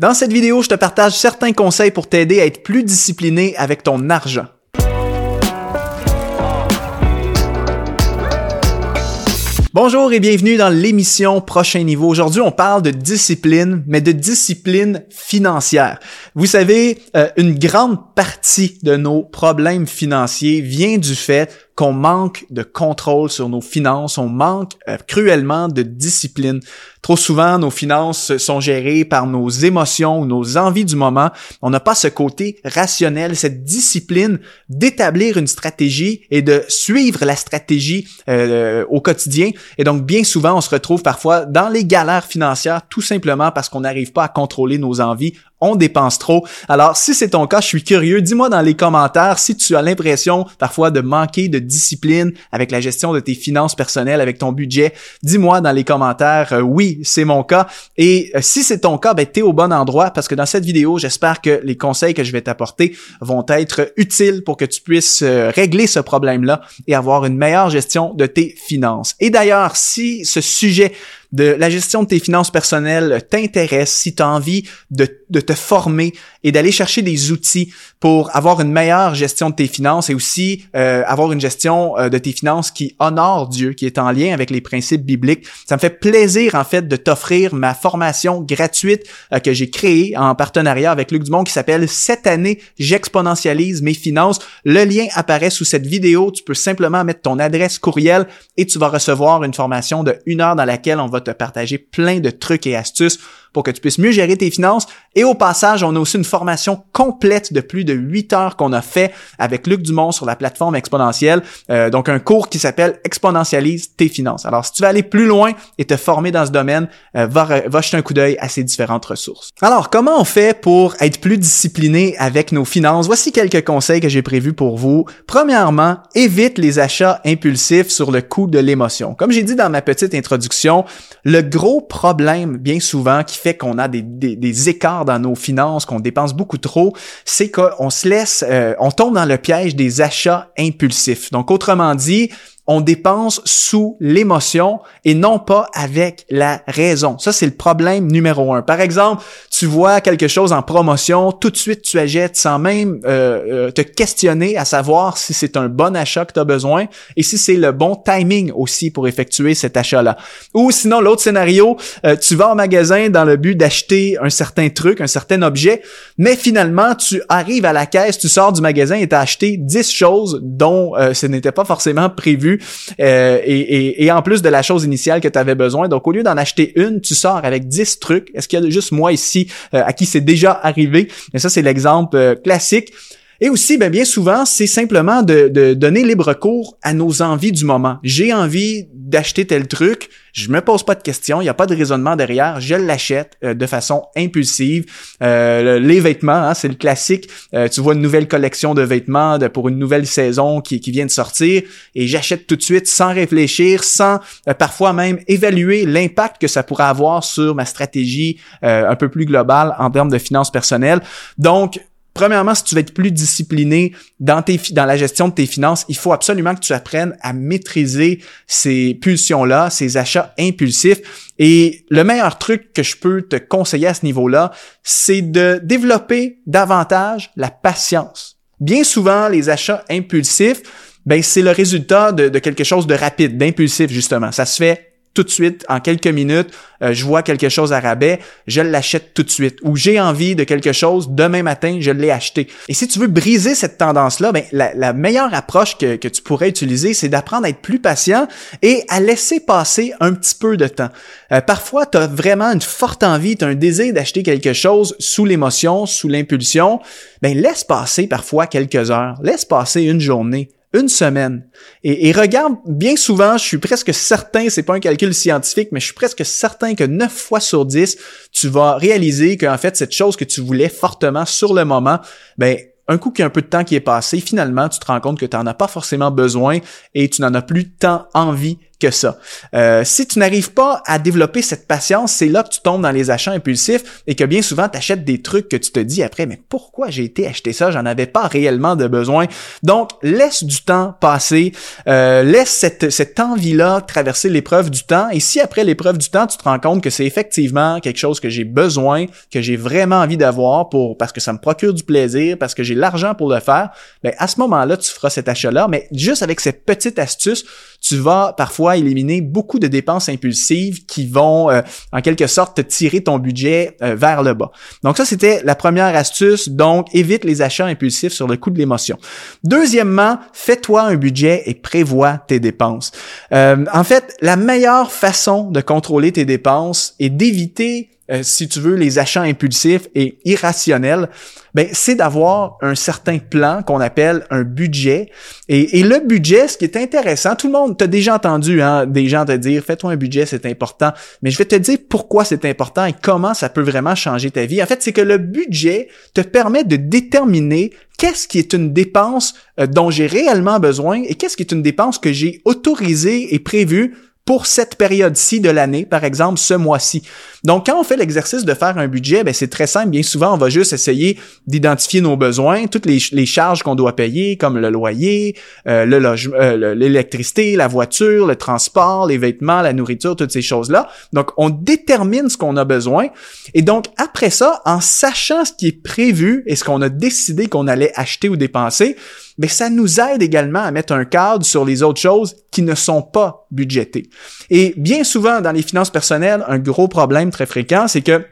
Dans cette vidéo, je te partage certains conseils pour t'aider à être plus discipliné avec ton argent. Bonjour et bienvenue dans l'émission Prochain Niveau. Aujourd'hui, on parle de discipline, mais de discipline financière. Vous savez, euh, une grande partie de nos problèmes financiers vient du fait qu'on manque de contrôle sur nos finances, on manque euh, cruellement de discipline. Trop souvent, nos finances sont gérées par nos émotions ou nos envies du moment. On n'a pas ce côté rationnel, cette discipline d'établir une stratégie et de suivre la stratégie euh, au quotidien. Et donc, bien souvent, on se retrouve parfois dans les galères financières tout simplement parce qu'on n'arrive pas à contrôler nos envies on dépense trop. Alors, si c'est ton cas, je suis curieux. Dis-moi dans les commentaires si tu as l'impression parfois de manquer de discipline avec la gestion de tes finances personnelles, avec ton budget. Dis-moi dans les commentaires, euh, oui, c'est mon cas. Et euh, si c'est ton cas, ben, t'es au bon endroit parce que dans cette vidéo, j'espère que les conseils que je vais t'apporter vont être utiles pour que tu puisses euh, régler ce problème-là et avoir une meilleure gestion de tes finances. Et d'ailleurs, si ce sujet de la gestion de tes finances personnelles t'intéresse, si tu as envie de, te former et d'aller chercher des outils pour avoir une meilleure gestion de tes finances et aussi euh, avoir une gestion euh, de tes finances qui honore Dieu, qui est en lien avec les principes bibliques, ça me fait plaisir en fait de t'offrir ma formation gratuite euh, que j'ai créée en partenariat avec Luc Dumont qui s'appelle Cette année, j'exponentialise mes finances. Le lien apparaît sous cette vidéo. Tu peux simplement mettre ton adresse courriel et tu vas recevoir une formation de une heure dans laquelle on va te partager plein de trucs et astuces pour que tu puisses mieux gérer tes finances. Et au passage, on a aussi une formation complète de plus de 8 heures qu'on a fait avec Luc Dumont sur la plateforme exponentielle. Euh, donc, un cours qui s'appelle Exponentialise tes finances. Alors, si tu veux aller plus loin et te former dans ce domaine, euh, va, va jeter un coup d'œil à ces différentes ressources. Alors, comment on fait pour être plus discipliné avec nos finances? Voici quelques conseils que j'ai prévus pour vous. Premièrement, évite les achats impulsifs sur le coût de l'émotion. Comme j'ai dit dans ma petite introduction, le gros problème, bien souvent, qui fait qu'on a des, écarts dans nos finances, qu'on dépense beaucoup trop, c'est qu'on se laisse, euh, on tombe dans le piège des achats impulsifs. Donc, autrement dit, on dépense sous l'émotion et non pas avec la raison. Ça, c'est le problème numéro un. Par exemple, tu vois quelque chose en promotion, tout de suite tu achètes sans même euh, euh, te questionner à savoir si c'est un bon achat que tu as besoin et si c'est le bon timing aussi pour effectuer cet achat-là. Ou sinon, l'autre scénario, euh, tu vas au magasin dans le but d'acheter un certain truc, un certain objet, mais finalement, tu arrives à la caisse, tu sors du magasin et tu as acheté 10 choses dont ce n'était pas forcément prévu euh, et, en plus de la chose initiale que tu avais besoin. Donc, au lieu d'en acheter une, tu sors avec 10 trucs. Est-ce qu'il y a juste moi ici euh, à qui c'est déjà arrivé? Et ça, c'est l'exemple euh, classique. Et aussi, ben, bien souvent, c'est simplement de, de, donner libre cours à nos envies du moment. J'ai envie d'acheter tel truc, je me pose pas de questions, il n'y a pas de raisonnement derrière, je l'achète euh, de façon impulsive. Euh, les vêtements, hein, c'est le classique. Euh, tu vois une nouvelle collection de vêtements de, pour une nouvelle saison qui, qui vient de sortir et j'achète tout de suite sans réfléchir, sans parfois même évaluer l'impact que ça pourrait avoir sur ma stratégie un peu plus globale en termes de finances personnelles. Donc, Premièrement, si tu veux être plus discipliné dans, tes, dans la gestion de tes finances, il faut absolument que tu apprennes à maîtriser ces pulsions-là, ces achats impulsifs. Et le meilleur truc que je peux te conseiller à ce niveau-là, c'est de développer davantage la patience. Bien souvent, les achats impulsifs, ben, c'est le résultat de, de quelque chose de rapide, d'impulsif, justement. Ça se fait tout de suite, en quelques minutes, euh, je vois quelque chose à rabais, je l'achète tout de suite. Ou j'ai envie de quelque chose, demain matin, je l'ai acheté. Et si tu veux briser cette tendance-là, ben, la, meilleure approche que, que tu pourrais utiliser, c'est d'apprendre à être plus patient et à laisser passer un petit peu de temps. Euh, parfois, tu as vraiment une forte envie, tu as un désir d'acheter quelque chose sous l'émotion, sous l'impulsion. Ben, laisse passer parfois quelques heures, laisse passer une journée une semaine. Et, regarde, bien souvent, je suis presque certain, c'est pas un calcul scientifique, mais je suis presque certain que 9 fois sur 10, tu vas réaliser qu'en fait, cette chose que tu voulais fortement sur le moment, ben, un coup qu'il y a un peu de temps qui est passé, finalement, tu te rends compte que tu n'en as pas forcément besoin et tu n'en as plus tant envie que ça. Euh, si tu n'arrives pas à développer cette patience, c'est là que tu tombes dans les achats impulsifs et que bien souvent tu achètes des trucs que tu te dis après, mais pourquoi j'ai été acheter ça? J'en avais pas réellement de besoin. Donc, laisse du temps passer, euh, laisse cette, cette envie-là traverser l'épreuve du temps. Et si après l'épreuve du temps, tu te rends compte que c'est effectivement quelque chose que j'ai besoin, que j'ai vraiment envie d'avoir pour parce que ça me procure du plaisir, parce que j'ai l'argent pour le faire, ben à ce moment-là, tu feras cet achat-là. Mais juste avec cette petite astuce, tu vas parfois éliminer beaucoup de dépenses impulsives qui vont euh, en quelque sorte te tirer ton budget euh, vers le bas. Donc ça, c'était la première astuce. Donc, évite les achats impulsifs sur le coup de l'émotion. Deuxièmement, fais-toi un budget et prévois tes dépenses. Euh, en fait, la meilleure façon de contrôler tes dépenses est d'éviter euh, si tu veux, les achats impulsifs et irrationnels, ben, c'est d'avoir un certain plan qu'on appelle un budget. Et, le budget, ce qui est intéressant, tout le monde, t'as déjà entendu hein, des gens te dire, fais-toi un budget, c'est important. Mais je vais te dire pourquoi c'est important et comment ça peut vraiment changer ta vie. En fait, c'est que le budget te permet de déterminer qu'est-ce qui est une dépense euh, dont j'ai réellement besoin et qu'est-ce qui est une dépense que j'ai autorisée et prévue pour cette période-ci de l'année, par exemple ce mois-ci. Donc, quand on fait l'exercice de faire un budget, ben, c'est très simple. Bien souvent, on va juste essayer d'identifier nos besoins, toutes les, charges qu'on doit payer, comme le loyer, euh, le logement, euh, l'électricité, la voiture, le transport, les vêtements, la nourriture, toutes ces choses-là. Donc, on détermine ce qu'on a besoin. Et donc, après ça, en sachant ce qui est prévu et ce qu'on a décidé qu'on allait acheter ou dépenser, mais ça nous aide également à mettre un cadre sur les autres choses qui ne sont pas budgétées. Et bien souvent, dans les finances personnelles, un gros problème très fréquent, c'est que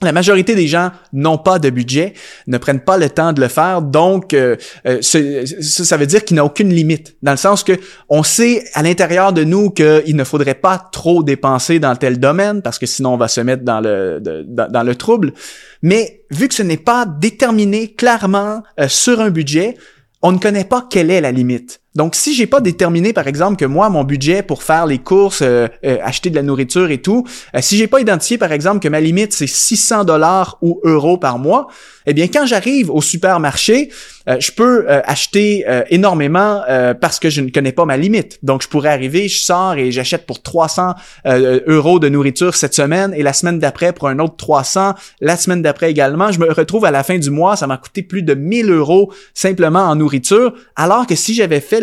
la majorité des gens n'ont pas de budget, ne prennent pas le temps de le faire, donc euh, euh, ça, veut dire qu'il n'y a aucune limite, dans le sens que on sait à l'intérieur de nous qu'il ne faudrait pas trop dépenser dans tel domaine, parce que sinon on va se mettre dans le dans, le trouble. Mais vu que ce n'est pas déterminé clairement euh, sur un budget, on ne connaît pas quelle est la limite. Donc, si j'ai pas déterminé, par exemple, que moi, mon budget pour faire les courses, euh, euh, acheter de la nourriture et tout, euh, si j'ai pas identifié, par exemple, que ma limite c'est 600 dollars ou euros par mois, eh bien, quand j'arrive au supermarché, je peux acheter énormément parce que je ne connais pas ma limite. Donc, je pourrais arriver, je sors et j'achète pour 300 euros de nourriture cette semaine et la semaine d'après pour un autre 300, la semaine d'après également. Je me retrouve à la fin du mois, ça m'a coûté plus de 1000 euros simplement en nourriture, alors que si j'avais fait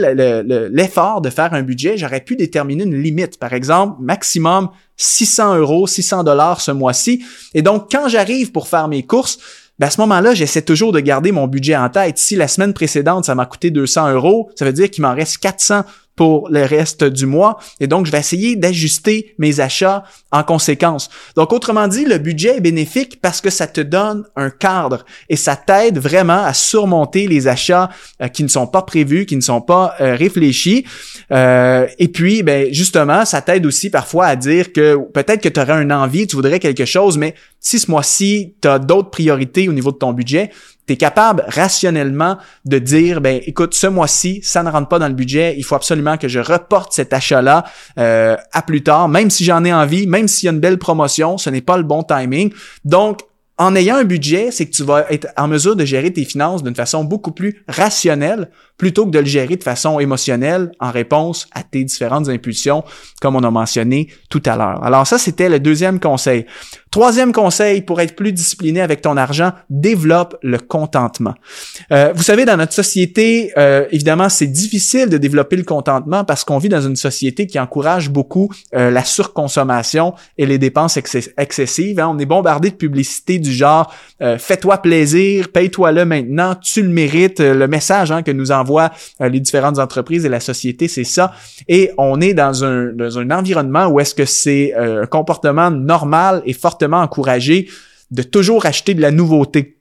l'effort de faire un budget, j'aurais pu déterminer une limite. Par exemple, maximum 600 euros, 600 dollars ce mois-ci. Et donc, quand j'arrive pour faire mes courses, ben à ce moment-là, j'essaie toujours de garder mon budget en tête. Si la semaine précédente, ça m'a coûté 200 euros, ça veut dire qu'il m'en reste 400 pour le reste du mois. Et donc, je vais essayer d'ajuster mes achats en conséquence. Donc, autrement dit, le budget est bénéfique parce que ça te donne un cadre et ça t'aide vraiment à surmonter les achats euh, qui ne sont pas prévus, qui ne sont pas euh, réfléchis. Euh, et puis, ben, justement, ça t'aide aussi parfois à dire que peut-être que tu aurais une envie, tu voudrais quelque chose, mais si ce mois-ci, tu as d'autres priorités au niveau de ton budget, tu es capable rationnellement de dire, ben écoute, ce mois-ci, ça ne rentre pas dans le budget, il faut absolument que je reporte cet achat-là euh, à plus tard, même si j'en ai envie, même s'il y a une belle promotion, ce n'est pas le bon timing. Donc, en ayant un budget, c'est que tu vas être en mesure de gérer tes finances d'une façon beaucoup plus rationnelle plutôt que de le gérer de façon émotionnelle en réponse à tes différentes impulsions, comme on a mentionné tout à l'heure. Alors ça, c'était le deuxième conseil. Troisième conseil, pour être plus discipliné avec ton argent, développe le contentement. Euh, vous savez, dans notre société, euh, évidemment, c'est difficile de développer le contentement parce qu'on vit dans une société qui encourage beaucoup euh, la surconsommation et les dépenses excessives. Hein. On est bombardé de publicités du genre fais-toi plaisir, paye-toi-le maintenant, tu le mérites. Le message hein, que nous envoient les différentes entreprises et la société, c'est ça. Et on est dans un, dans un environnement où est-ce que c'est un comportement normal et fortement encouragé de toujours acheter de la nouveauté.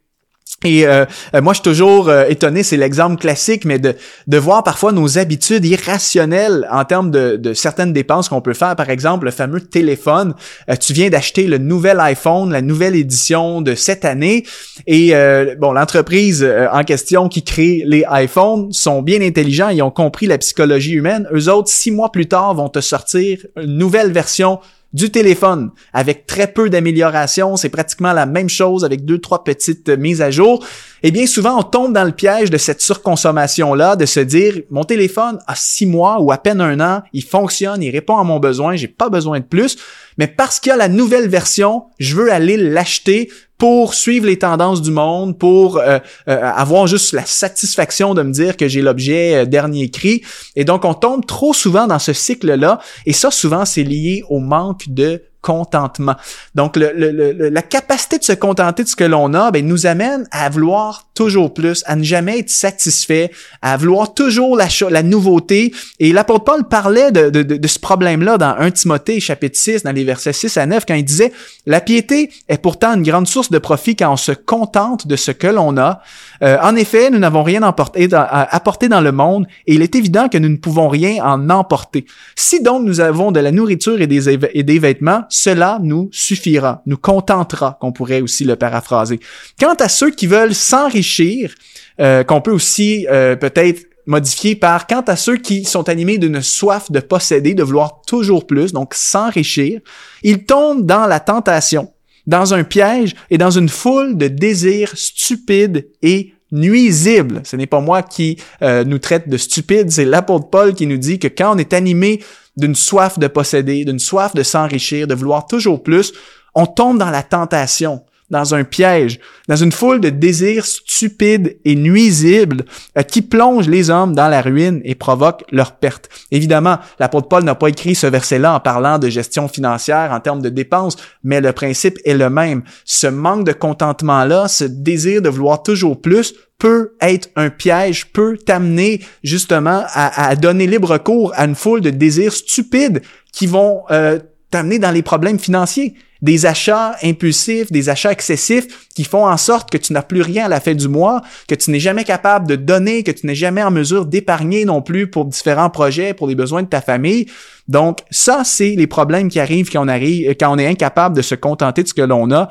Et euh, euh, moi, je suis toujours euh, étonné, c'est l'exemple classique, mais de, de voir parfois nos habitudes irrationnelles en termes de, de certaines dépenses qu'on peut faire. Par exemple, le fameux téléphone. tu viens d'acheter le nouvel iPhone, la nouvelle édition de cette année. Et bon, l'entreprise en question qui crée les iPhones sont bien intelligents, ils ont compris la psychologie humaine. Eux autres, six mois plus tard, vont te sortir une nouvelle version du téléphone avec très peu d'amélioration. C'est pratiquement la même chose avec deux, trois petites mises à jour. Et bien souvent, on tombe dans le piège de cette surconsommation-là, de se dire, mon téléphone a six mois ou à peine un an, il fonctionne, il répond à mon besoin, j'ai pas besoin de plus. Mais parce qu'il y a la nouvelle version, je veux aller l'acheter pour suivre les tendances du monde, pour euh, euh, avoir juste la satisfaction de me dire que j'ai l'objet euh, dernier cri. Et donc, on tombe trop souvent dans ce cycle-là. Et ça, souvent, c'est lié au manque de contentement. Donc, le, le, la capacité de se contenter de ce que l'on a ben, nous amène à vouloir toujours plus, à ne jamais être satisfait, à vouloir toujours la, la nouveauté. Et l'apôtre Paul parlait de, de, de ce problème-là dans 1 Timothée chapitre 6, dans les versets 6 à 9, quand il disait « La piété est pourtant une grande source de profit quand on se contente de ce que l'on a. Euh, en effet, nous n'avons rien emporté dans, à apporter dans le monde et il est évident que nous ne pouvons rien en emporter. Si donc nous avons de la nourriture et des, et des vêtements, cela nous suffira, nous contentera, qu'on pourrait aussi le paraphraser. Quant à ceux qui veulent s'enrichir, euh, qu'on peut aussi euh, peut-être modifier par quant à ceux qui sont animés d'une soif de posséder, de vouloir toujours plus, donc s'enrichir, ils tombent dans la tentation, dans un piège et dans une foule de désirs stupides et nuisibles. Ce n'est pas moi qui euh, nous traite de stupides, c'est l'apôtre Paul qui nous dit que quand on est animé d'une soif de posséder, d'une soif de s'enrichir, de vouloir toujours plus, on tombe dans la tentation, dans un piège, dans une foule de désirs stupides et nuisibles euh, qui plongent les hommes dans la ruine et provoquent leur perte. Évidemment, l'apôtre Paul n'a pas écrit ce verset-là en parlant de gestion financière en termes de dépenses, mais le principe est le même. Ce manque de contentement-là, ce désir de vouloir toujours plus, peut être un piège, peut t'amener justement à, donner libre cours à une foule de désirs stupides qui vont euh, t'amener dans les problèmes financiers. Des achats impulsifs, des achats excessifs qui font en sorte que tu n'as plus rien à la fin du mois, que tu n'es jamais capable de donner, que tu n'es jamais en mesure d'épargner non plus pour différents projets, pour les besoins de ta famille. Donc ça, c'est les problèmes qui arrivent quand on arrive, quand on est incapable de se contenter de ce que l'on a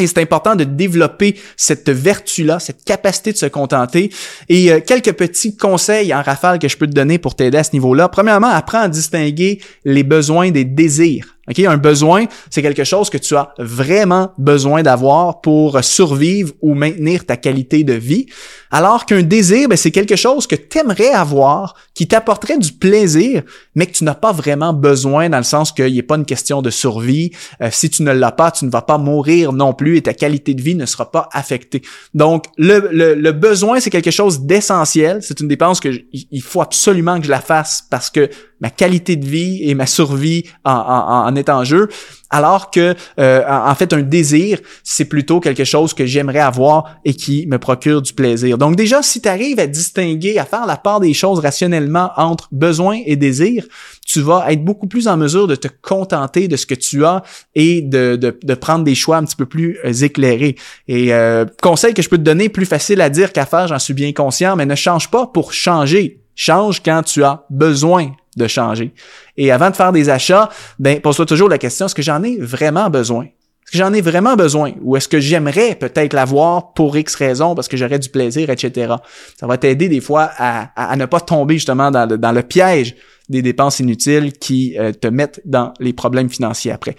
et c'est important de développer cette vertu-là, cette capacité de se contenter. Et euh, quelques petits conseils en rafale que je peux te donner pour t'aider à ce niveau-là. Premièrement, apprends à distinguer les besoins des désirs. Un besoin, c'est quelque chose que tu as vraiment besoin d'avoir pour survivre ou maintenir ta qualité de vie. Alors qu'un désir, ben, c'est quelque chose que tu aimerais avoir, qui t'apporterait du plaisir, mais que tu n'as pas vraiment besoin dans le sens qu'il n'est pas une question de survie. Euh, si tu ne l'as pas, tu ne vas pas mourir non plus et ta qualité de vie ne sera pas affectée. Donc, le, le, besoin, c'est quelque chose d'essentiel. C'est une dépense que il faut absolument que je la fasse parce que ma qualité de vie et ma survie en, en, en est en jeu. Alors que, euh, en fait, un désir, c'est plutôt quelque chose que j'aimerais avoir et qui me procure du plaisir. Donc déjà, si tu arrives à distinguer, à faire la part des choses rationnellement entre besoin et désir, tu vas être beaucoup plus en mesure de te contenter de ce que tu as et de, de, prendre des choix un petit peu plus euh, éclairés. Et euh, conseil que je peux te donner, plus facile à dire qu'à faire, j'en suis bien conscient, mais ne change pas pour changer. Change quand tu as besoin de changer. Et avant de faire des achats, ben, pose-toi toujours la question, est-ce que j'en ai vraiment besoin? Est-ce que j'en ai vraiment besoin? Ou est-ce que j'aimerais peut-être l'avoir pour X raison parce que j'aurais du plaisir, etc. Ça va t'aider des fois à, à, ne pas tomber justement dans le, dans le piège des dépenses inutiles qui euh, te mettent dans les problèmes financiers après.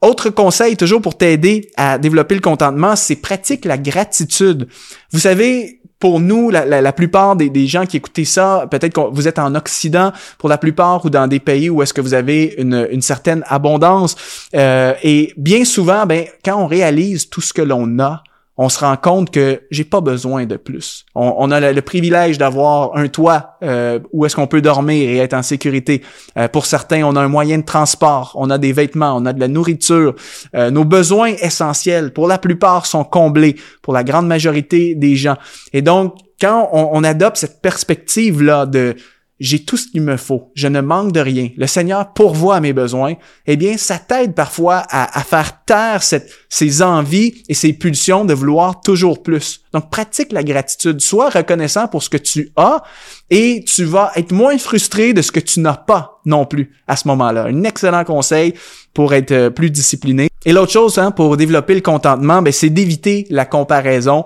Autre conseil, toujours pour t'aider à développer le contentement, c'est pratique la gratitude. Vous savez, pour nous, la, plupart des, gens qui écoutent ça, peut-être que vous êtes en Occident pour la plupart ou dans des pays où est-ce que vous avez une, une certaine abondance. Euh, et bien souvent, ben, quand on réalise tout ce que l'on a, on se rend compte que j'ai pas besoin de plus. On, a le, privilège d'avoir un toit euh, où est-ce qu'on peut dormir et être en sécurité. Euh, pour certains, on a un moyen de transport, on a des vêtements, on a de la nourriture. Euh, nos besoins essentiels, pour la plupart, sont comblés pour la grande majorité des gens. Et donc, quand on, on adopte cette perspective-là de j'ai tout ce qu'il me faut, je ne manque de rien, le Seigneur pourvoit à mes besoins, eh bien, ça t'aide parfois à, faire taire ces envies et ces pulsions de vouloir toujours plus. Donc, pratique la gratitude, sois reconnaissant pour ce que tu as et tu vas être moins frustré de ce que tu n'as pas non plus à ce moment-là. Un excellent conseil pour être euh, plus discipliné. Et l'autre chose, hein, pour développer le contentement, ben, c'est d'éviter la comparaison.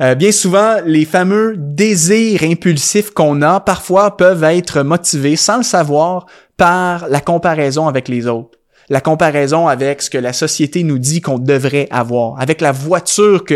Euh, bien souvent, les fameux désirs impulsifs qu'on a, parfois peuvent être motivés sans le savoir par la comparaison avec les autres. La comparaison avec ce que la société nous dit qu'on devrait avoir, avec la voiture que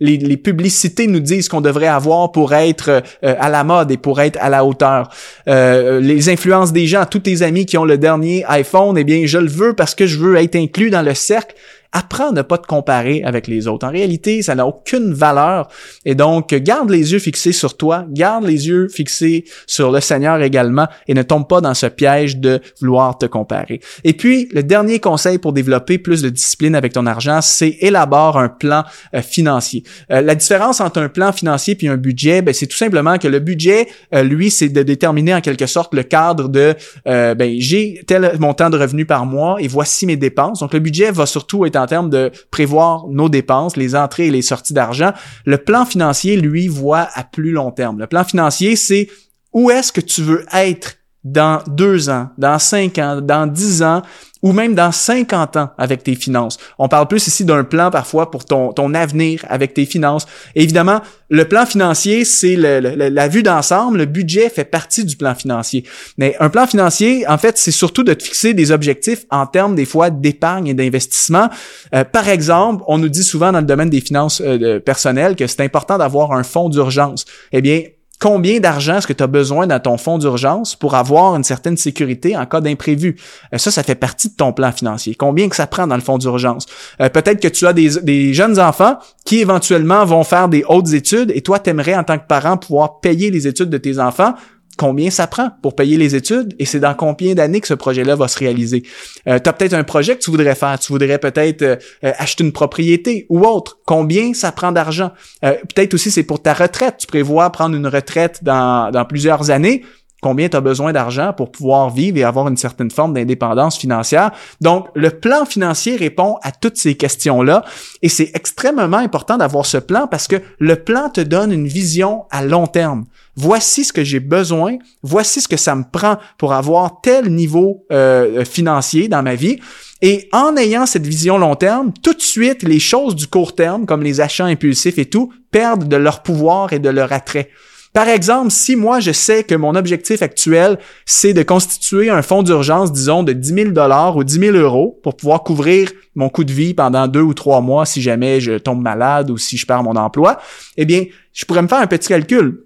les, publicités nous disent qu'on devrait avoir pour être euh, à la mode et pour être à la hauteur. Euh, les influences des gens, tous tes amis qui ont le dernier iPhone, eh bien, je le veux parce que je veux être inclus dans le cercle apprends à ne pas te comparer avec les autres. En réalité, ça n'a aucune valeur. Et donc, garde les yeux fixés sur toi, garde les yeux fixés sur le Seigneur également et ne tombe pas dans ce piège de vouloir te comparer. Et puis, le dernier conseil pour développer plus de discipline avec ton argent, c'est élabore un plan euh, financier. Euh, la différence entre un plan financier puis un budget, ben, c'est tout simplement que le budget, euh, lui, c'est de déterminer en quelque sorte le cadre de, ben, j'ai tel montant de revenus par mois et voici mes dépenses. Donc, le budget va surtout être en termes de prévoir nos dépenses, les entrées et les sorties d'argent. Le plan financier, lui, voit à plus long terme. Le plan financier, c'est où est-ce que tu veux être dans deux ans, dans cinq ans, dans dix ans, ou même dans 50 ans avec tes finances. On parle plus ici d'un plan parfois pour ton, ton avenir avec tes finances. évidemment, le plan financier, c'est la vue d'ensemble. Le budget fait partie du plan financier. Mais un plan financier, en fait, c'est surtout de te fixer des objectifs en termes des fois d'épargne et d'investissement. Euh, par exemple, on nous dit souvent dans le domaine des finances euh, personnelles que c'est important d'avoir un fonds d'urgence. Eh bien, combien d'argent est-ce que tu as besoin dans ton fonds d'urgence pour avoir une certaine sécurité en cas d'imprévu? Euh, ça, ça fait partie de ton plan financier. Combien que ça prend dans le fonds d'urgence? Euh, peut-être que tu as des, des, jeunes enfants qui éventuellement vont faire des hautes études et toi, tu aimerais en tant que parent pouvoir payer les études de tes enfants combien ça prend pour payer les études et c'est dans combien d'années que ce projet-là va se réaliser. Euh, tu as peut-être un projet que tu voudrais faire, tu voudrais peut-être euh, euh, acheter une propriété ou autre. Combien ça prend d'argent? Euh, peut-être aussi c'est pour ta retraite. Tu prévois prendre une retraite dans, dans plusieurs années combien tu as besoin d'argent pour pouvoir vivre et avoir une certaine forme d'indépendance financière. Donc, le plan financier répond à toutes ces questions-là et c'est extrêmement important d'avoir ce plan parce que le plan te donne une vision à long terme. Voici ce que j'ai besoin, voici ce que ça me prend pour avoir tel niveau euh, financier dans ma vie. Et en ayant cette vision long terme, tout de suite, les choses du court terme, comme les achats impulsifs et tout, perdent de leur pouvoir et de leur attrait. Par exemple, si moi je sais que mon objectif actuel, c'est de constituer un fonds d'urgence, disons, de 10 000 dollars ou 10 000 euros pour pouvoir couvrir mon coût de vie pendant deux ou trois mois si jamais je tombe malade ou si je perds mon emploi, eh bien, je pourrais me faire un petit calcul.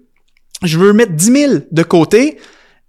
Je veux mettre 10 000 de côté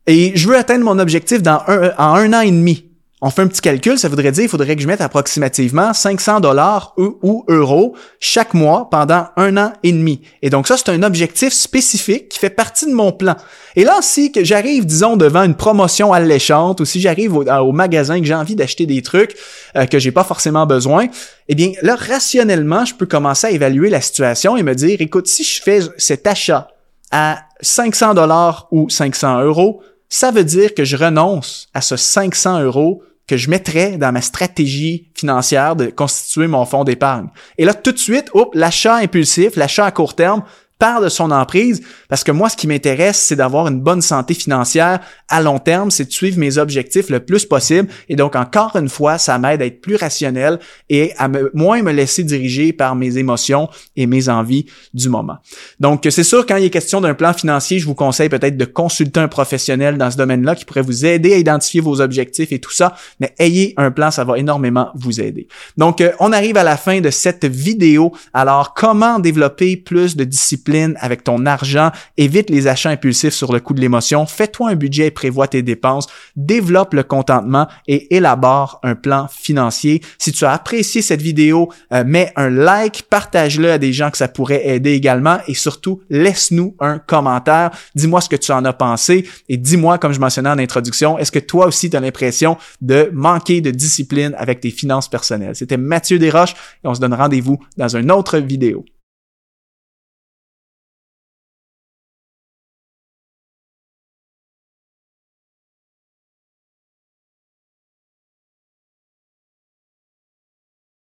et je veux atteindre mon objectif dans en un an et demi on fait un petit calcul, ça voudrait dire qu'il faudrait que je mette approximativement 500 dollars ou, euros chaque mois pendant un an et demi. Et donc ça, c'est un objectif spécifique qui fait partie de mon plan. Et là, si j'arrive, disons, devant une promotion alléchante ou si j'arrive au, magasin que j'ai envie d'acheter des trucs euh, que j'ai pas forcément besoin, eh bien là, rationnellement, je peux commencer à évaluer la situation et me dire, écoute, si je fais cet achat à 500 dollars ou 500 euros, ça veut dire que je renonce à ce 500 euros que je mettrais dans ma stratégie financière de constituer mon fonds d'épargne. Et là, tout de suite, l'achat impulsif, l'achat à court terme, part de son emprise parce que moi, ce qui m'intéresse, c'est d'avoir une bonne santé financière à long terme, c'est de suivre mes objectifs le plus possible. Et donc, encore une fois, ça m'aide à être plus rationnel et à moins me laisser diriger par mes émotions et mes envies du moment. Donc, c'est sûr, quand il est question d'un plan financier, je vous conseille peut-être de consulter un professionnel dans ce domaine-là qui pourrait vous aider à identifier vos objectifs et tout ça. Mais ayez un plan, ça va énormément vous aider. Donc, euh, on arrive à la fin de cette vidéo. Alors, comment développer plus de discipline avec ton argent, évite les achats impulsifs sur le coup de l'émotion, fais-toi un budget et prévois tes dépenses, développe le contentement et élabore un plan financier. Si tu as apprécié cette vidéo, euh, mets un like, partage-le à des gens que ça pourrait aider également et surtout, laisse-nous un commentaire. Dis-moi ce que tu en as pensé et dis-moi, comme je mentionnais en introduction, est-ce que toi aussi tu as l'impression de manquer de discipline avec tes finances personnelles? C'était Mathieu Desroches et on se donne rendez-vous dans une autre vidéo.